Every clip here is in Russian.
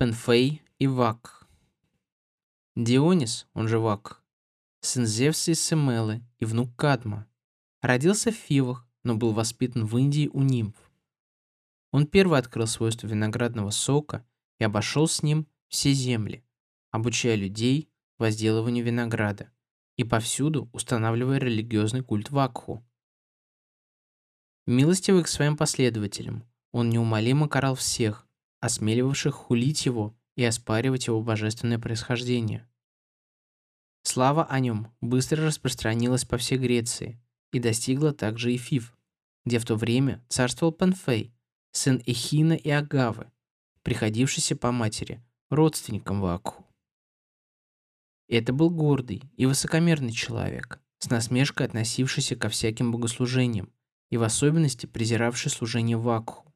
Пенфей и Вак. Дионис, он же Вак, сын Зевса и Семелы и внук Кадма, родился в Фивах, но был воспитан в Индии у нимф. Он первый открыл свойства виноградного сока и обошел с ним все земли, обучая людей возделыванию винограда и повсюду устанавливая религиозный культ Вакху. Милостивый к своим последователям, он неумолимо карал всех, осмеливавших хулить его и оспаривать его божественное происхождение. Слава о нем быстро распространилась по всей Греции и достигла также и Фив, где в то время царствовал Панфей, сын Эхина и Агавы, приходившийся по матери, родственником Вакху. Это был гордый и высокомерный человек, с насмешкой относившийся ко всяким богослужениям и в особенности презиравший служение Вакху.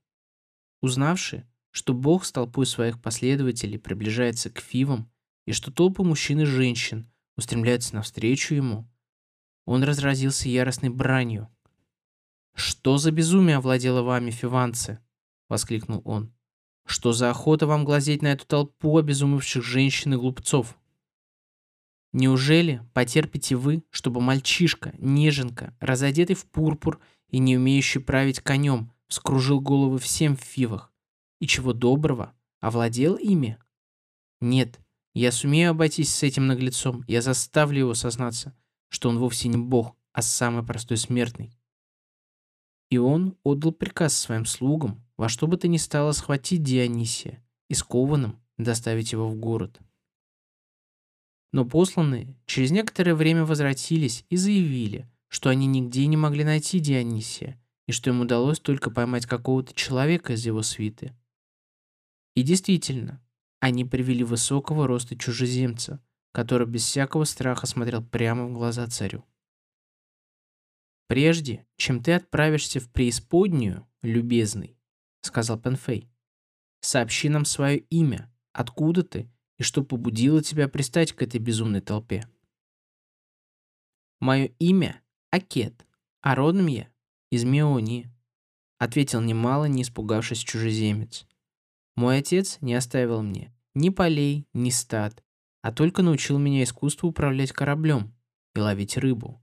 Узнавший, что Бог с толпой своих последователей приближается к Фивам и что толпы мужчин и женщин устремляются навстречу ему, он разразился яростной бранью. «Что за безумие овладело вами, фиванцы?» — воскликнул он. «Что за охота вам глазеть на эту толпу обезумевших женщин и глупцов? Неужели потерпите вы, чтобы мальчишка, неженка, разодетый в пурпур и не умеющий править конем, вскружил головы всем в фивах? И чего доброго, овладел ими? Нет, я сумею обойтись с этим наглецом, я заставлю его сознаться, что он вовсе не бог, а самый простой смертный. И он отдал приказ своим слугам во что бы то ни стало схватить Дионисия и скованным доставить его в город. Но посланные через некоторое время возвратились и заявили, что они нигде не могли найти Дионисия, и что им удалось только поймать какого-то человека из его свиты. И действительно, они привели высокого роста чужеземца, который без всякого страха смотрел прямо в глаза царю. «Прежде, чем ты отправишься в преисподнюю, любезный», — сказал Пенфей, — «сообщи нам свое имя, откуда ты и что побудило тебя пристать к этой безумной толпе». «Мое имя — Акет, а родом я из Меонии», — ответил немало не испугавшись чужеземец. Мой отец не оставил мне ни полей, ни стад, а только научил меня искусству управлять кораблем и ловить рыбу.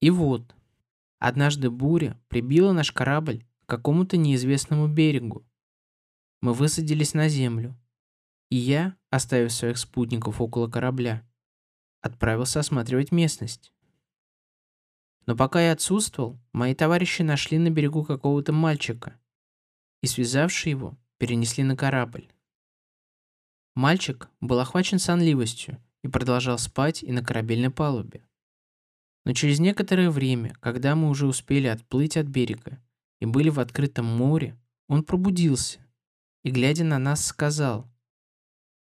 И вот, однажды буря прибила наш корабль к какому-то неизвестному берегу. Мы высадились на землю, и я, оставив своих спутников около корабля, отправился осматривать местность. Но пока я отсутствовал, мои товарищи нашли на берегу какого-то мальчика и, связавши его, перенесли на корабль. Мальчик был охвачен сонливостью и продолжал спать и на корабельной палубе. Но через некоторое время, когда мы уже успели отплыть от берега и были в открытом море, он пробудился и, глядя на нас, сказал,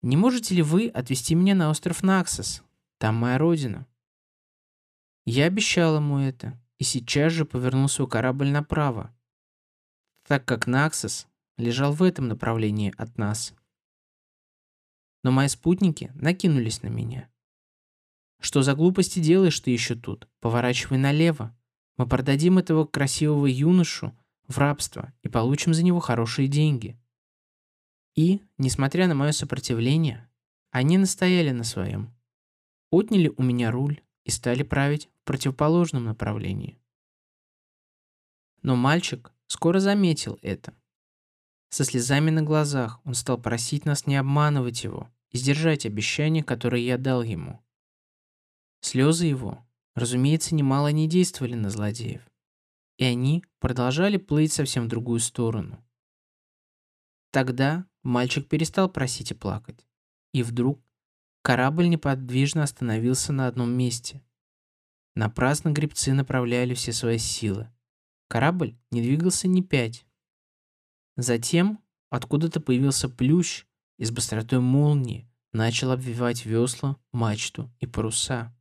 «Не можете ли вы отвезти меня на остров Наксос? Там моя родина». Я обещал ему это и сейчас же повернул свой корабль направо, так как Наксос лежал в этом направлении от нас. Но мои спутники накинулись на меня. «Что за глупости делаешь ты еще тут? Поворачивай налево. Мы продадим этого красивого юношу в рабство и получим за него хорошие деньги». И, несмотря на мое сопротивление, они настояли на своем. Отняли у меня руль и стали править в противоположном направлении. Но мальчик скоро заметил это со слезами на глазах он стал просить нас не обманывать его и сдержать обещание, которое я дал ему. Слезы его, разумеется, немало не действовали на злодеев, и они продолжали плыть совсем в другую сторону. Тогда мальчик перестал просить и плакать, и вдруг корабль неподвижно остановился на одном месте. Напрасно гребцы направляли все свои силы. Корабль не двигался ни пять, Затем откуда-то появился плющ и с быстротой молнии начал обвивать весла, мачту и паруса.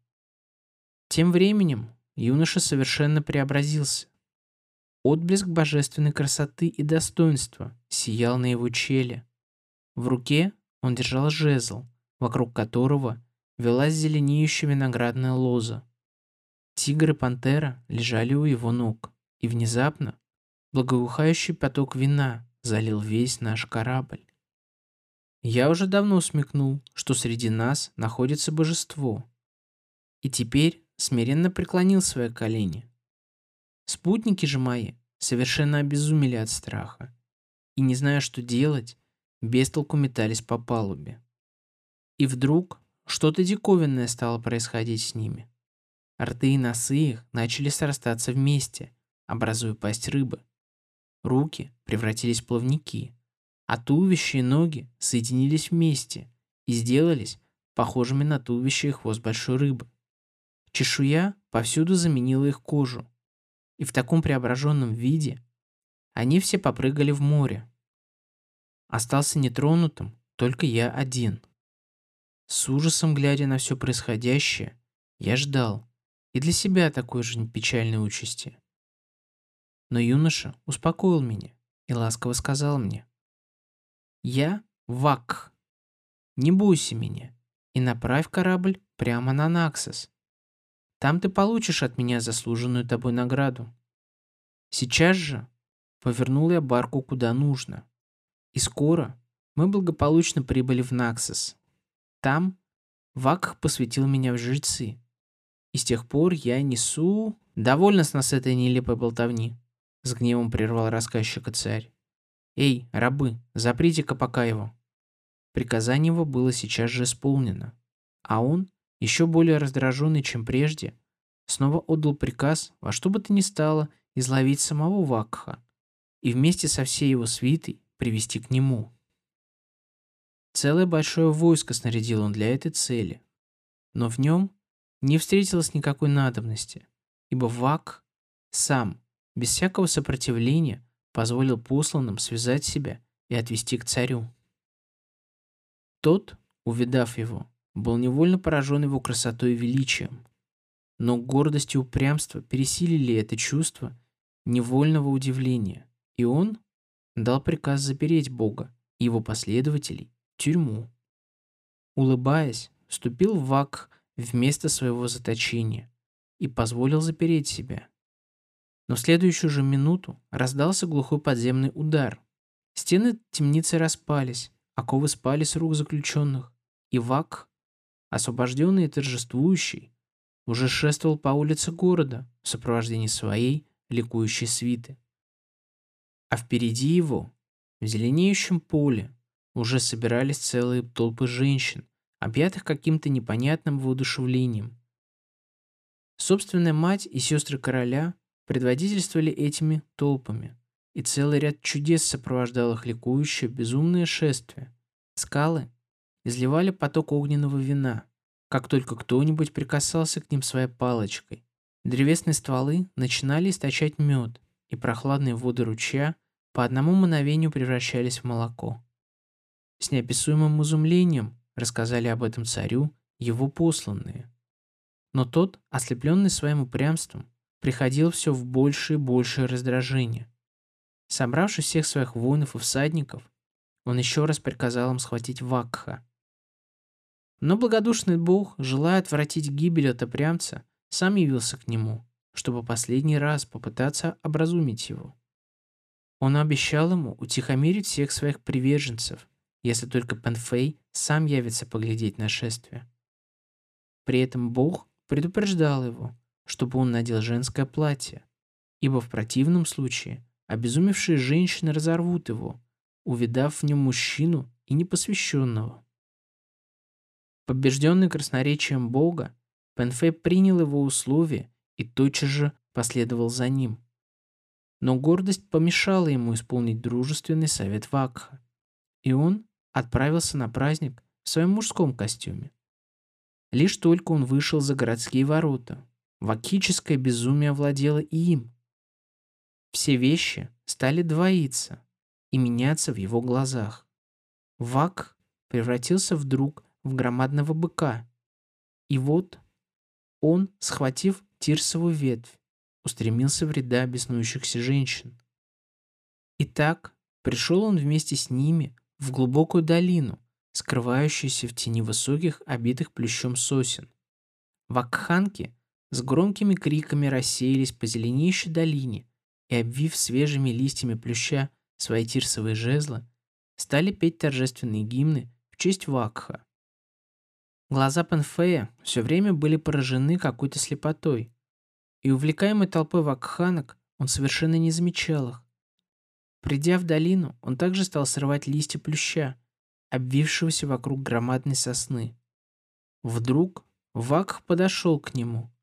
Тем временем юноша совершенно преобразился. Отблеск божественной красоты и достоинства сиял на его челе. В руке он держал жезл, вокруг которого велась зеленеющая виноградная лоза. Тигр и пантера лежали у его ног, и внезапно Благоухающий поток вина залил весь наш корабль. Я уже давно смекнул, что среди нас находится божество. И теперь смиренно преклонил свои колени. Спутники же мои совершенно обезумели от страха и, не зная, что делать, без толку метались по палубе. И вдруг что-то диковинное стало происходить с ними. Рты и носы их начали срастаться вместе, образуя пасть рыбы. Руки превратились в плавники, а туловище и ноги соединились вместе и сделались похожими на туловище и хвост большой рыбы. Чешуя повсюду заменила их кожу, и в таком преображенном виде они все попрыгали в море. Остался нетронутым только я один. С ужасом глядя на все происходящее, я ждал и для себя такой же печальной участи. Но юноша успокоил меня и ласково сказал мне, «Я Вак, не бойся меня и направь корабль прямо на Наксос. Там ты получишь от меня заслуженную тобой награду. Сейчас же повернул я барку куда нужно. И скоро мы благополучно прибыли в Наксос. Там Вак посвятил меня в жрецы. И с тех пор я несу... Довольно с нас этой нелепой болтовни. С гневом прервал рассказчика царь. Эй, рабы, заприте-ка пока его. Приказание его было сейчас же исполнено. А он, еще более раздраженный, чем прежде, снова отдал приказ во что бы то ни стало изловить самого Вакха и вместе со всей его свитой привести к нему. Целое большое войско снарядил он для этой цели, но в нем не встретилось никакой надобности, ибо Вак сам, без всякого сопротивления, позволил посланным связать себя и отвести к царю. Тот, увидав его, был невольно поражен его красотой и величием, но гордость и упрямство пересилили это чувство невольного удивления, и он дал приказ запереть Бога и его последователей в тюрьму. Улыбаясь, вступил в Вак вместо своего заточения и позволил запереть себя. Но в следующую же минуту раздался глухой подземный удар. Стены темницы распались, оковы спали с рук заключенных, и Вак, освобожденный и торжествующий, уже шествовал по улице города в сопровождении своей ликующей свиты. А впереди его, в зеленеющем поле, уже собирались целые толпы женщин, объятых каким-то непонятным воодушевлением. Собственная мать и сестры короля предводительствовали этими толпами, и целый ряд чудес сопровождал их ликующее безумное шествие. Скалы изливали поток огненного вина, как только кто-нибудь прикасался к ним своей палочкой. Древесные стволы начинали источать мед, и прохладные воды ручья по одному мгновению превращались в молоко. С неописуемым изумлением рассказали об этом царю его посланные. Но тот, ослепленный своим упрямством, приходил все в большее и большее раздражение. Собравши всех своих воинов и всадников, он еще раз приказал им схватить Вакха. Но благодушный бог, желая отвратить гибель от упрямца, сам явился к нему, чтобы последний раз попытаться образумить его. Он обещал ему утихомирить всех своих приверженцев, если только Пенфей сам явится поглядеть на шествие. При этом Бог предупреждал его, чтобы он надел женское платье, ибо в противном случае обезумевшие женщины разорвут его, увидав в нем мужчину и непосвященного. Побежденный красноречием Бога, Пенфей принял его условия и тотчас же последовал за ним. Но гордость помешала ему исполнить дружественный совет Вакха, и он отправился на праздник в своем мужском костюме. Лишь только он вышел за городские ворота, вакическое безумие овладело и им. Все вещи стали двоиться и меняться в его глазах. Вак превратился вдруг в громадного быка. И вот он, схватив тирсовую ветвь, устремился в ряда беснующихся женщин. И так пришел он вместе с ними в глубокую долину, скрывающуюся в тени высоких, обитых плющом сосен. Вакханки с громкими криками рассеялись по зеленеющей долине и, обвив свежими листьями плюща свои тирсовые жезлы, стали петь торжественные гимны в честь Вакха. Глаза Пенфея все время были поражены какой-то слепотой, и увлекаемый толпой вакханок он совершенно не замечал их. Придя в долину, он также стал срывать листья плюща, обвившегося вокруг громадной сосны. Вдруг Вакх подошел к нему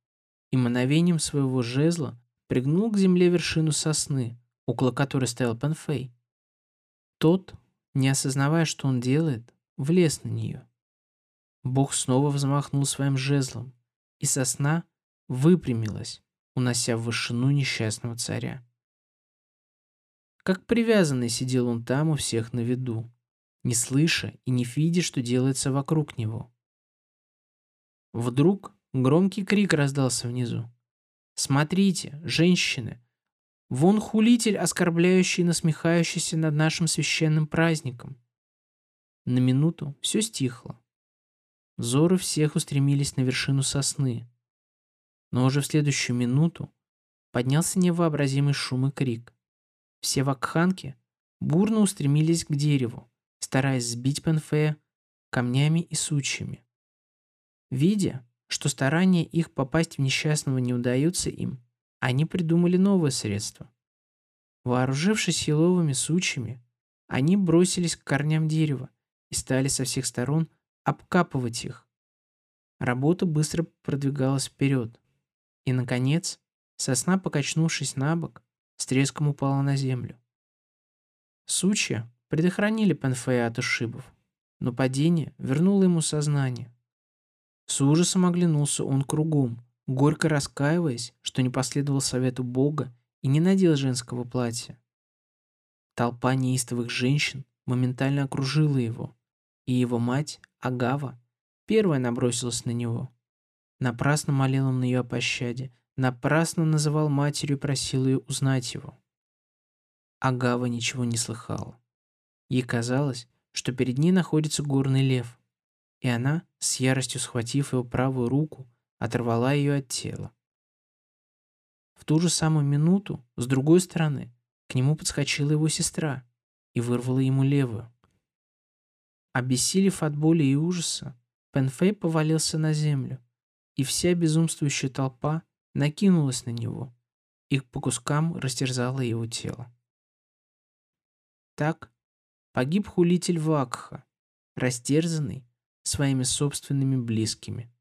и мановением своего жезла пригнул к земле вершину сосны, около которой стоял Пенфей. Тот, не осознавая, что он делает, влез на нее. Бог снова взмахнул своим жезлом, и сосна выпрямилась, унося в вышину несчастного царя. Как привязанный сидел он там у всех на виду, не слыша и не видя, что делается вокруг него. Вдруг громкий крик раздался внизу. «Смотрите, женщины! Вон хулитель, оскорбляющий и насмехающийся над нашим священным праздником!» На минуту все стихло. Взоры всех устремились на вершину сосны. Но уже в следующую минуту поднялся невообразимый шум и крик. Все вакханки бурно устремились к дереву, стараясь сбить Пенфея камнями и сучьями. Видя, что старания их попасть в несчастного не удаются им, они придумали новое средство. Вооружившись еловыми сучьями, они бросились к корням дерева и стали со всех сторон обкапывать их. Работа быстро продвигалась вперед. И, наконец, сосна, покачнувшись на бок, с треском упала на землю. Сучья предохранили Пенфея от ушибов, но падение вернуло ему сознание. С ужасом оглянулся он кругом, горько раскаиваясь, что не последовал совету Бога и не надел женского платья. Толпа неистовых женщин моментально окружила его, и его мать, Агава, первая набросилась на него. Напрасно молил он ее о пощаде, напрасно называл матерью и просил ее узнать его. Агава ничего не слыхала. Ей казалось, что перед ней находится горный лев, и она, с яростью схватив его правую руку, оторвала ее от тела. В ту же самую минуту, с другой стороны, к нему подскочила его сестра и вырвала ему левую. Обессилев от боли и ужаса, Пенфей повалился на землю, и вся безумствующая толпа накинулась на него и по кускам растерзала его тело. Так погиб хулитель Вакха, растерзанный своими собственными близкими.